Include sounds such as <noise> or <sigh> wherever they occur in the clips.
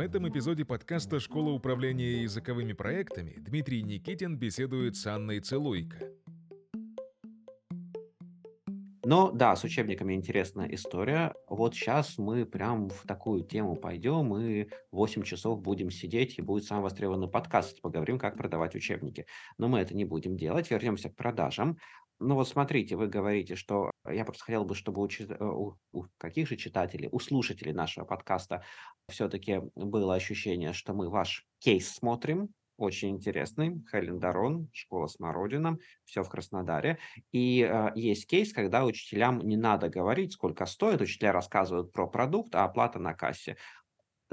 этом эпизоде подкаста «Школа управления языковыми проектами» Дмитрий Никитин беседует с Анной Целуйко. Но да, с учебниками интересная история. Вот сейчас мы прям в такую тему пойдем, и 8 часов будем сидеть, и будет самый востребованный подкаст. Поговорим, как продавать учебники. Но мы это не будем делать. Вернемся к продажам. Ну вот смотрите, вы говорите, что я просто хотел бы, чтобы у, э, у, у каких же читателей, у слушателей нашего подкаста все-таки было ощущение, что мы ваш кейс смотрим, очень интересный, Хелен Дарон, школа Смородина, все в Краснодаре. И э, есть кейс, когда учителям не надо говорить, сколько стоит, учителя рассказывают про продукт, а оплата на кассе.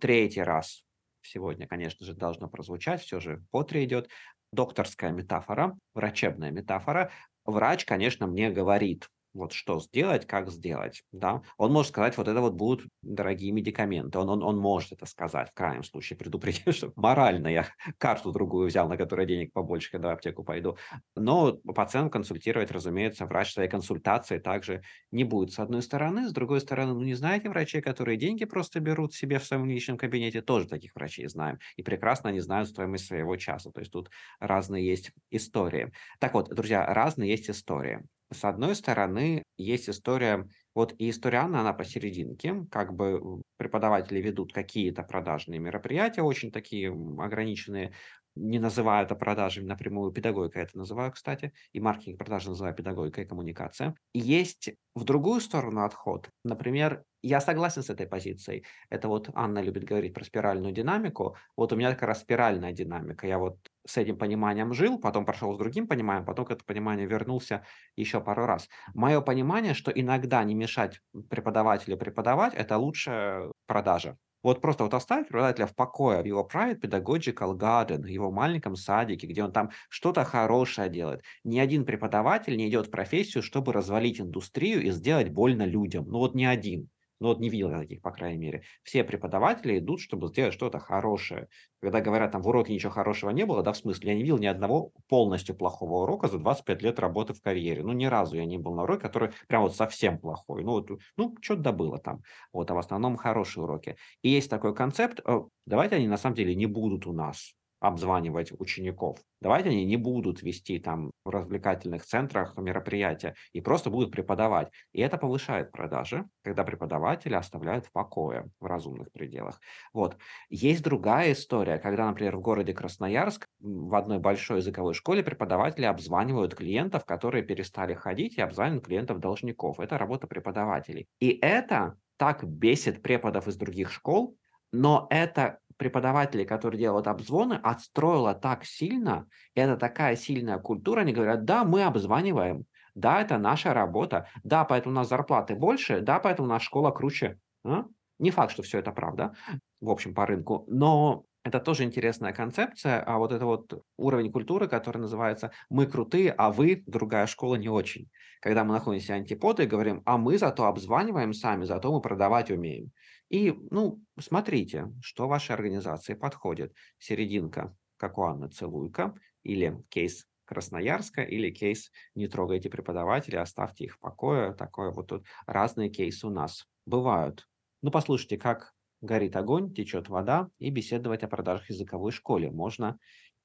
Третий раз сегодня, конечно же, должно прозвучать, все же по три идет. Докторская метафора, врачебная метафора врач, конечно, мне говорит, вот что сделать, как сделать, да. Он может сказать, вот это вот будут дорогие медикаменты, он, он, он может это сказать, в крайнем случае предупредить, <laughs> что морально я карту другую взял, на которой денег побольше, когда в аптеку пойду. Но пациент консультировать, разумеется, врач своей консультации также не будет, с одной стороны. С другой стороны, ну не знаете врачей, которые деньги просто берут себе в своем личном кабинете, тоже таких врачей знаем. И прекрасно они знают стоимость своего часа. То есть тут разные есть истории. Так вот, друзья, разные есть истории. С одной стороны, есть история, вот и история Анны, она посерединке, как бы преподаватели ведут какие-то продажные мероприятия, очень такие ограниченные, не называю это продажами напрямую, педагогика это называю, кстати, и маркетинг продажи называю педагогика и коммуникация. Есть в другую сторону отход. Например, я согласен с этой позицией. Это вот Анна любит говорить про спиральную динамику. Вот у меня как раз спиральная динамика. Я вот с этим пониманием жил, потом прошел с другим пониманием, потом к этому пониманию вернулся еще пару раз. Мое понимание, что иногда не мешать преподавателю преподавать, это лучшая продажа. Вот просто вот оставить преподавателя в покое в его private pedagogical garden, в его маленьком садике, где он там что-то хорошее делает. Ни один преподаватель не идет в профессию, чтобы развалить индустрию и сделать больно людям. Ну вот ни один. Ну вот не видел я таких, по крайней мере. Все преподаватели идут, чтобы сделать что-то хорошее. Когда говорят, там в уроке ничего хорошего не было, да, в смысле, я не видел ни одного полностью плохого урока за 25 лет работы в карьере. Ну, ни разу я не был на уроке, который прям вот совсем плохой. Ну, вот, ну что-то было там. Вот, а в основном хорошие уроки. И есть такой концепт, э, давайте они на самом деле не будут у нас обзванивать учеников. Давайте они не будут вести там в развлекательных центрах мероприятия и просто будут преподавать. И это повышает продажи, когда преподаватели оставляют в покое в разумных пределах. Вот. Есть другая история, когда, например, в городе Красноярск в одной большой языковой школе преподаватели обзванивают клиентов, которые перестали ходить, и обзванивают клиентов-должников. Это работа преподавателей. И это так бесит преподов из других школ, но это преподавателей, которые делают обзвоны, отстроила так сильно, и это такая сильная культура, они говорят, да, мы обзваниваем, да, это наша работа, да, поэтому у нас зарплаты больше, да, поэтому у нас школа круче. А? Не факт, что все это правда, в общем, по рынку, но это тоже интересная концепция, а вот это вот уровень культуры, который называется «мы крутые, а вы, другая школа, не очень». Когда мы находимся антиподы и говорим «а мы зато обзваниваем сами, зато мы продавать умеем». И, ну, смотрите, что вашей организации подходит. Серединка, как у Анны Целуйка, или кейс Красноярска, или кейс «не трогайте преподавателей, оставьте их в покое». Такое вот тут разные кейсы у нас бывают. Ну, послушайте, как горит огонь, течет вода, и беседовать о продажах языковой школе можно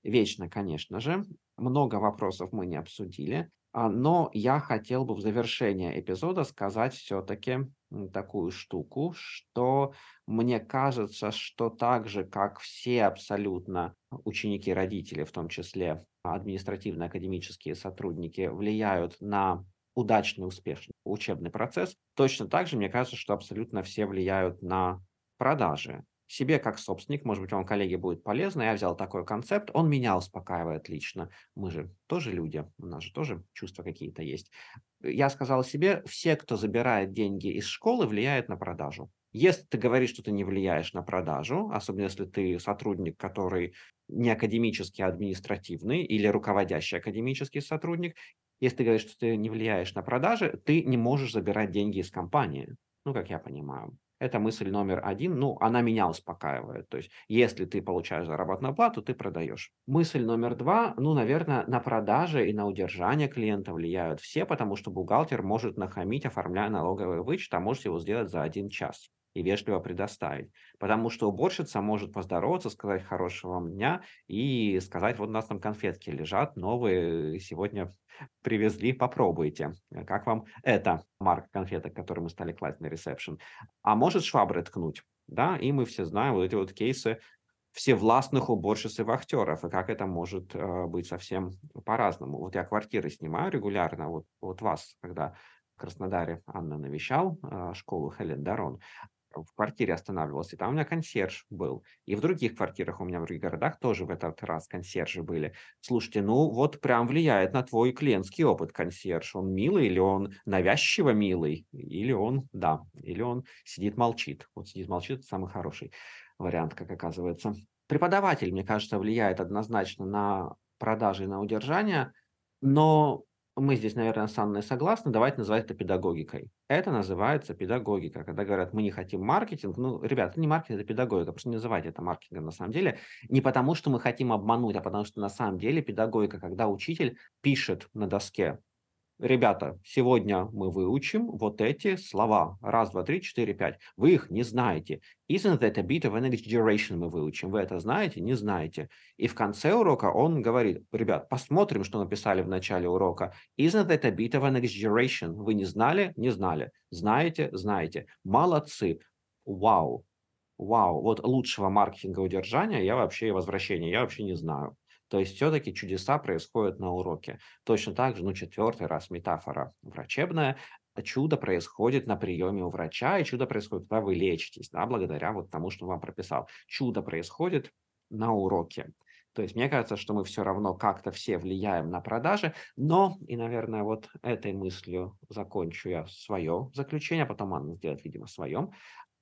вечно, конечно же. Много вопросов мы не обсудили, а, но я хотел бы в завершение эпизода сказать все-таки такую штуку, что мне кажется, что так же, как все абсолютно ученики родители, в том числе административно-академические сотрудники, влияют на удачный, успешный учебный процесс, точно так же, мне кажется, что абсолютно все влияют на продажи. Себе как собственник, может быть, вам, коллеге, будет полезно. Я взял такой концепт, он меня успокаивает лично. Мы же тоже люди, у нас же тоже чувства какие-то есть. Я сказал себе, все, кто забирает деньги из школы, влияют на продажу. Если ты говоришь, что ты не влияешь на продажу, особенно если ты сотрудник, который не академический, а административный или руководящий академический сотрудник, если ты говоришь, что ты не влияешь на продажи, ты не можешь забирать деньги из компании. Ну, как я понимаю. Это мысль номер один. Ну, она меня успокаивает. То есть, если ты получаешь заработную плату, ты продаешь. Мысль номер два. Ну, наверное, на продажи и на удержание клиента влияют все, потому что бухгалтер может нахамить, оформляя налоговый вычет, а может его сделать за один час. И вежливо предоставить. Потому что уборщица может поздороваться, сказать хорошего вам дня и сказать, вот у нас там конфетки лежат, новые, сегодня привезли, попробуйте. Как вам эта марка конфеток, которую мы стали класть на ресепшн? А может швабры ткнуть? Да, и мы все знаем вот эти вот кейсы всевластных уборщиц и вахтеров, и как это может э, быть совсем по-разному. Вот я квартиры снимаю регулярно, вот, вот вас, когда в Краснодаре Анна навещал э, школу Хелен Дарон, в квартире останавливался, и там у меня консьерж был. И в других квартирах у меня в других городах тоже в этот раз консьержи были. Слушайте, ну вот прям влияет на твой клиентский опыт консьерж. Он милый или он навязчиво милый, или он, да, или он сидит молчит. Вот сидит молчит, это самый хороший вариант, как оказывается. Преподаватель, мне кажется, влияет однозначно на продажи и на удержание, но мы здесь, наверное, с Анной согласны, давайте называть это педагогикой. Это называется педагогика. Когда говорят, мы не хотим маркетинг, ну, ребят, это не маркетинг, это педагогика, просто не называйте это маркетингом на самом деле. Не потому, что мы хотим обмануть, а потому что на самом деле педагогика, когда учитель пишет на доске ребята, сегодня мы выучим вот эти слова. Раз, два, три, четыре, пять. Вы их не знаете. Isn't that a bit of English duration мы выучим? Вы это знаете? Не знаете. И в конце урока он говорит, ребят, посмотрим, что написали в начале урока. Isn't that a bit of English duration? Вы не знали? Не знали. Знаете? Знаете. Молодцы. Вау. Вау. Вот лучшего маркетинга удержания я вообще и возвращения я вообще не знаю. То есть все-таки чудеса происходят на уроке. Точно так же, ну, четвертый раз метафора врачебная, чудо происходит на приеме у врача, и чудо происходит, когда вы лечитесь, да, благодаря вот тому, что он вам прописал. Чудо происходит на уроке. То есть мне кажется, что мы все равно как-то все влияем на продажи, но, и, наверное, вот этой мыслью закончу я свое заключение, а потом Анна сделает, видимо, своем.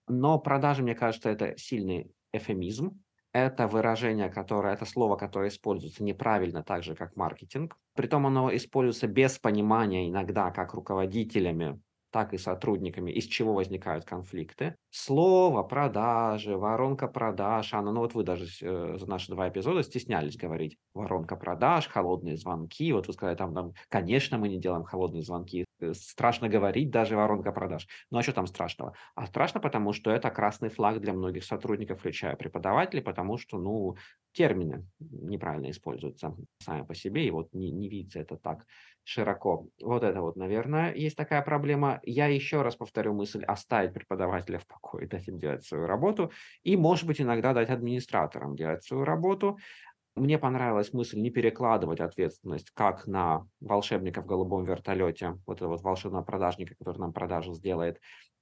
Но продажи, мне кажется, это сильный эфемизм, это выражение, которое, это слово, которое используется неправильно, так же, как маркетинг. Притом оно используется без понимания иногда как руководителями, так и сотрудниками, из чего возникают конфликты. Слово, продажи, воронка продаж. Анна, ну вот вы даже э, за наши два эпизода стеснялись говорить воронка продаж, холодные звонки. Вот вы сказали, там, там, конечно, мы не делаем холодные звонки. Э, страшно говорить даже воронка продаж. Ну а что там страшного? А страшно, потому что это красный флаг для многих сотрудников, включая преподавателей, потому что, ну, термины неправильно используются сами по себе, и вот не, не видится это так широко. Вот это вот, наверное, есть такая проблема. Я еще раз повторю мысль оставить преподавателя в покое, дать им делать свою работу, и, может быть, иногда дать администраторам делать свою работу, мне понравилась мысль не перекладывать ответственность как на волшебника в голубом вертолете, вот этого вот волшебного продажника, который нам продажу сделает,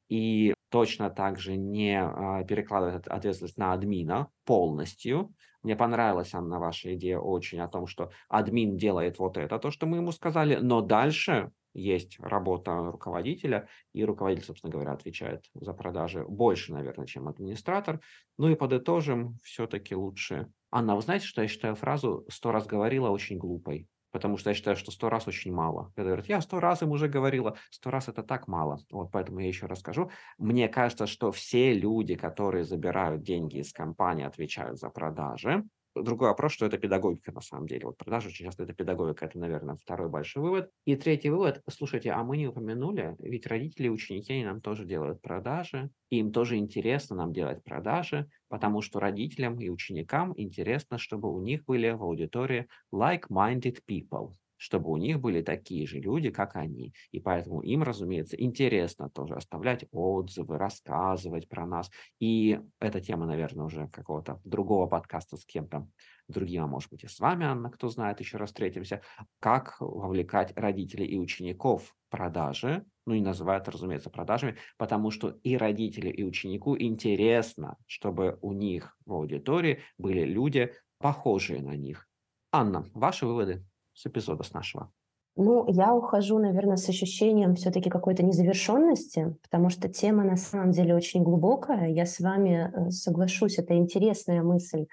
и точно так же не а, перекладывать ответственность на админа полностью. Мне понравилась, Анна, ваша идея очень о том, что админ делает вот это, то, что мы ему сказали, но дальше есть работа руководителя, и руководитель, собственно говоря, отвечает за продажи больше, наверное, чем администратор. Ну и подытожим, все-таки лучше Анна, вы знаете, что я считаю фразу «сто раз говорила» очень глупой? Потому что я считаю, что сто раз очень мало. Когда говорят, я сто раз им уже говорила, сто раз это так мало. Вот поэтому я еще расскажу. Мне кажется, что все люди, которые забирают деньги из компании, отвечают за продажи, Другой вопрос, что это педагогика на самом деле. Вот продажи очень часто это педагогика, это, наверное, второй большой вывод. И третий вывод, слушайте, а мы не упомянули, ведь родители и ученики они нам тоже делают продажи, им тоже интересно нам делать продажи, потому что родителям и ученикам интересно, чтобы у них были в аудитории like-minded people чтобы у них были такие же люди, как они. И поэтому им, разумеется, интересно тоже оставлять отзывы, рассказывать про нас. И эта тема, наверное, уже какого-то другого подкаста с кем-то другим, а может быть и с вами, Анна, кто знает, еще раз встретимся, как вовлекать родителей и учеников в продажи, ну и называют, разумеется, продажами, потому что и родители, и ученику интересно, чтобы у них в аудитории были люди, похожие на них. Анна, ваши выводы? С эпизода с нашего? Ну, я ухожу, наверное, с ощущением все-таки какой-то незавершенности, потому что тема на самом деле очень глубокая. Я с вами э, соглашусь, это интересная мысль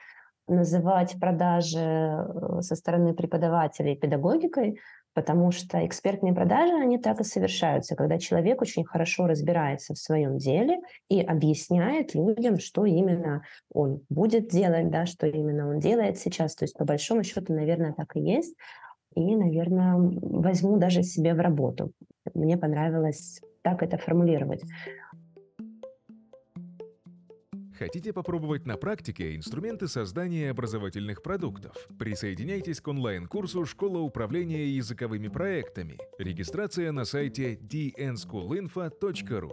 называть продажи э, со стороны преподавателей педагогикой, потому что экспертные продажи, они так и совершаются, когда человек очень хорошо разбирается в своем деле и объясняет людям, что именно он будет делать, да, что именно он делает сейчас. То есть, по большому счету, наверное, так и есть и, наверное, возьму даже себе в работу. Мне понравилось так это формулировать. Хотите попробовать на практике инструменты создания образовательных продуктов? Присоединяйтесь к онлайн-курсу «Школа управления языковыми проектами». Регистрация на сайте dnschoolinfo.ru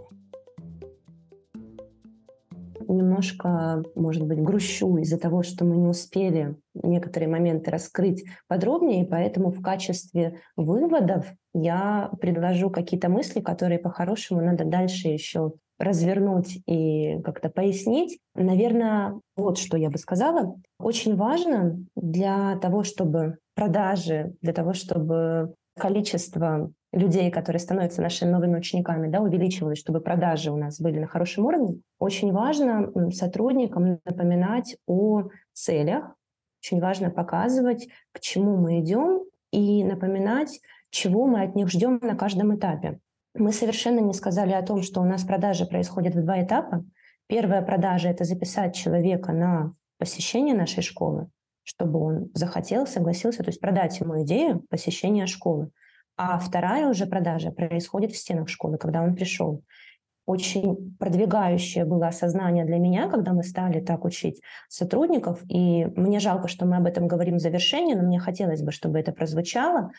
Немножко, может быть, грущу из-за того, что мы не успели некоторые моменты раскрыть подробнее, поэтому в качестве выводов я предложу какие-то мысли, которые по-хорошему надо дальше еще развернуть и как-то пояснить. Наверное, вот что я бы сказала. Очень важно для того, чтобы продажи, для того, чтобы количество людей, которые становятся нашими новыми учениками, да, увеличивалось, чтобы продажи у нас были на хорошем уровне, очень важно сотрудникам напоминать о целях, очень важно показывать, к чему мы идем, и напоминать, чего мы от них ждем на каждом этапе. Мы совершенно не сказали о том, что у нас продажи происходят в два этапа. Первая продажа – это записать человека на посещение нашей школы, чтобы он захотел, согласился, то есть продать ему идею посещения школы. А вторая уже продажа происходит в стенах школы, когда он пришел очень продвигающее было осознание для меня, когда мы стали так учить сотрудников. И мне жалко, что мы об этом говорим в завершении, но мне хотелось бы, чтобы это прозвучало.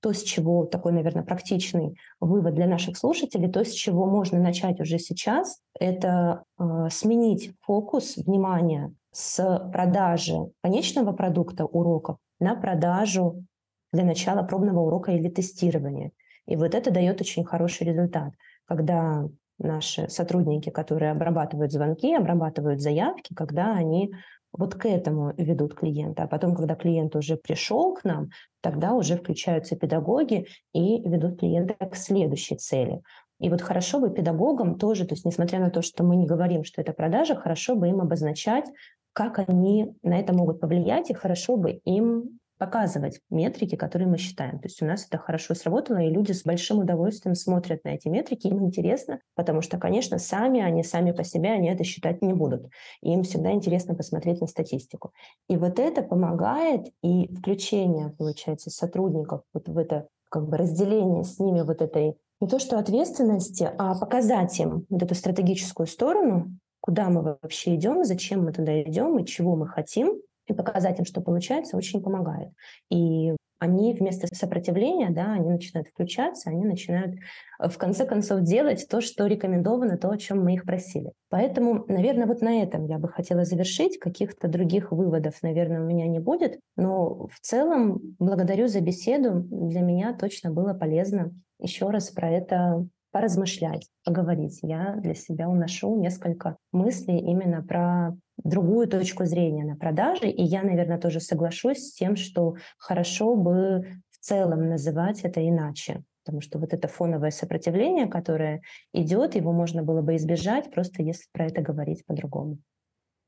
То, с чего такой, наверное, практичный вывод для наших слушателей, то, с чего можно начать уже сейчас, это э, сменить фокус внимания с продажи конечного продукта уроков на продажу для начала пробного урока или тестирования. И вот это дает очень хороший результат, когда наши сотрудники, которые обрабатывают звонки, обрабатывают заявки, когда они вот к этому ведут клиента. А потом, когда клиент уже пришел к нам, тогда уже включаются педагоги и ведут клиента к следующей цели. И вот хорошо бы педагогам тоже, то есть несмотря на то, что мы не говорим, что это продажа, хорошо бы им обозначать, как они на это могут повлиять, и хорошо бы им показывать метрики, которые мы считаем. То есть у нас это хорошо сработало, и люди с большим удовольствием смотрят на эти метрики, им интересно, потому что, конечно, сами они сами по себе, они это считать не будут. Им всегда интересно посмотреть на статистику. И вот это помогает, и включение, получается, сотрудников вот в это как бы разделение с ними вот этой не то что ответственности, а показать им вот эту стратегическую сторону, куда мы вообще идем, зачем мы туда идем и чего мы хотим, и показать им, что получается, очень помогает. И они вместо сопротивления, да, они начинают включаться, они начинают э, в конце концов делать то, что рекомендовано, то, о чем мы их просили. Поэтому, наверное, вот на этом я бы хотела завершить. Каких-то других выводов, наверное, у меня не будет. Но в целом благодарю за беседу. Для меня точно было полезно еще раз про это поразмышлять, поговорить. Я для себя уношу несколько мыслей именно про другую точку зрения на продажи. И я, наверное, тоже соглашусь с тем, что хорошо бы в целом называть это иначе. Потому что вот это фоновое сопротивление, которое идет, его можно было бы избежать, просто если про это говорить по-другому.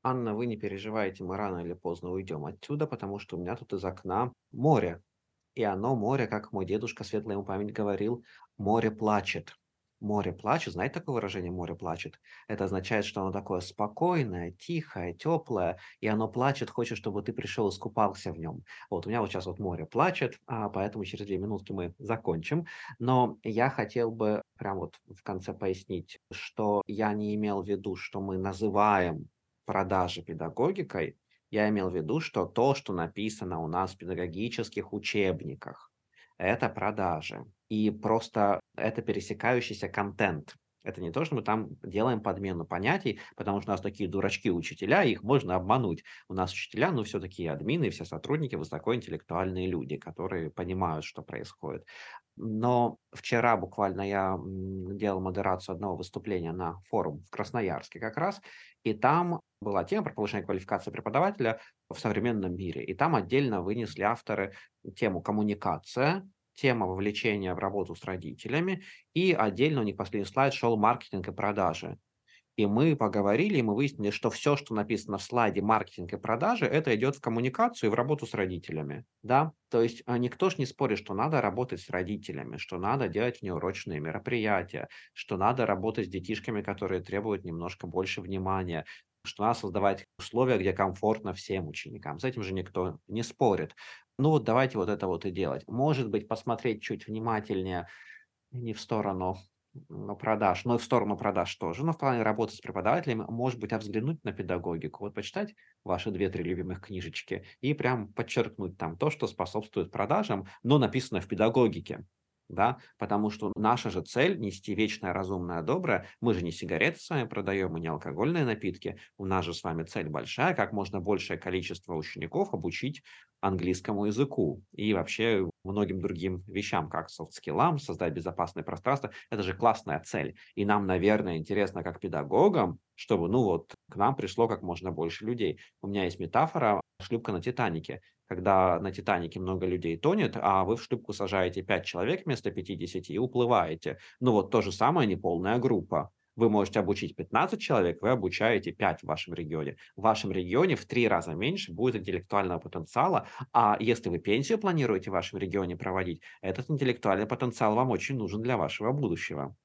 Анна, вы не переживайте, мы рано или поздно уйдем отсюда, потому что у меня тут из окна море. И оно, море, как мой дедушка, светлая ему память, говорил, море плачет. Море плачет. Знаете такое выражение «море плачет»? Это означает, что оно такое спокойное, тихое, теплое, и оно плачет, хочет, чтобы ты пришел и искупался в нем. Вот у меня вот сейчас вот море плачет, а поэтому через две минутки мы закончим. Но я хотел бы прям вот в конце пояснить, что я не имел в виду, что мы называем продажи педагогикой, я имел в виду, что то, что написано у нас в педагогических учебниках, это продажи. И просто это пересекающийся контент. Это не то, что мы там делаем подмену понятий, потому что у нас такие дурачки учителя, их можно обмануть. У нас учителя, ну, все такие админы, все сотрудники, высокоинтеллектуальные люди, которые понимают, что происходит. Но вчера буквально я делал модерацию одного выступления на форум в Красноярске как раз, и там была тема про повышение квалификации преподавателя в современном мире. И там отдельно вынесли авторы тему коммуникация, тема вовлечения в работу с родителями, и отдельно у них последний слайд шел маркетинг и продажи. И мы поговорили, и мы выяснили, что все, что написано в слайде маркетинг и продажи, это идет в коммуникацию и в работу с родителями. Да? То есть а, никто ж не спорит, что надо работать с родителями, что надо делать внеурочные мероприятия, что надо работать с детишками, которые требуют немножко больше внимания, что надо создавать условия, где комфортно всем ученикам. С этим же никто не спорит. Ну вот давайте вот это вот и делать. Может быть, посмотреть чуть внимательнее не в сторону продаж, но и в сторону продаж тоже, но в плане работы с преподавателями, может быть, а взглянуть на педагогику, вот почитать ваши две-три любимых книжечки и прям подчеркнуть там то, что способствует продажам, но написано в педагогике да, потому что наша же цель нести вечное, разумное, доброе. Мы же не сигареты с вами продаем, и не алкогольные напитки. У нас же с вами цель большая, как можно большее количество учеников обучить английскому языку и вообще многим другим вещам, как софт-скиллам, создать безопасное пространство. Это же классная цель. И нам, наверное, интересно как педагогам, чтобы, ну вот, к нам пришло как можно больше людей. У меня есть метафора шлюпка на Титанике когда на Титанике много людей тонет, а вы в шлюпку сажаете 5 человек вместо 50 и уплываете. Ну вот то же самое неполная группа. Вы можете обучить 15 человек, вы обучаете 5 в вашем регионе. В вашем регионе в 3 раза меньше будет интеллектуального потенциала, а если вы пенсию планируете в вашем регионе проводить, этот интеллектуальный потенциал вам очень нужен для вашего будущего,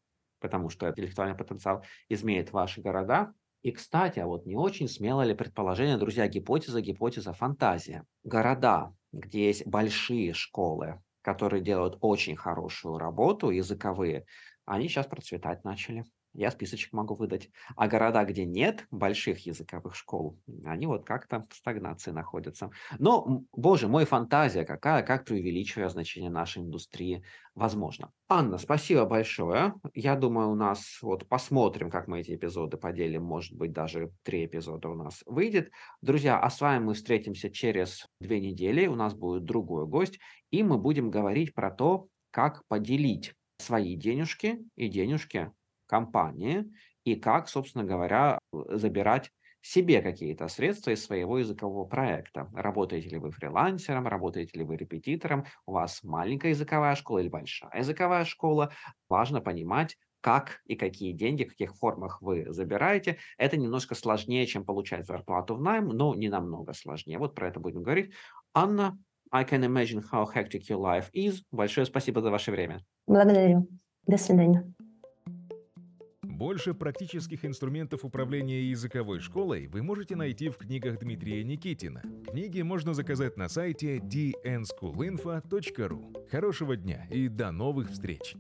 потому что интеллектуальный потенциал изменит ваши города, и, кстати, а вот не очень смелое ли предположение, друзья, гипотеза, гипотеза, фантазия. Города, где есть большие школы, которые делают очень хорошую работу, языковые, они сейчас процветать начали я списочек могу выдать. А города, где нет больших языковых школ, они вот как-то в стагнации находятся. Но, боже мой, фантазия какая, как преувеличиваю значение нашей индустрии, возможно. Анна, спасибо большое. Я думаю, у нас вот посмотрим, как мы эти эпизоды поделим. Может быть, даже три эпизода у нас выйдет. Друзья, а с вами мы встретимся через две недели. У нас будет другой гость, и мы будем говорить про то, как поделить свои денежки и денежки компании и как, собственно говоря, забирать себе какие-то средства из своего языкового проекта. Работаете ли вы фрилансером, работаете ли вы репетитором, у вас маленькая языковая школа или большая языковая школа. Важно понимать, как и какие деньги, в каких формах вы забираете. Это немножко сложнее, чем получать зарплату в найм, но не намного сложнее. Вот про это будем говорить. Анна, I can imagine how hectic your life is. Большое спасибо за ваше время. Благодарю. До свидания. Больше практических инструментов управления языковой школой вы можете найти в книгах Дмитрия Никитина. Книги можно заказать на сайте dnschoolinfo.ru. Хорошего дня и до новых встреч!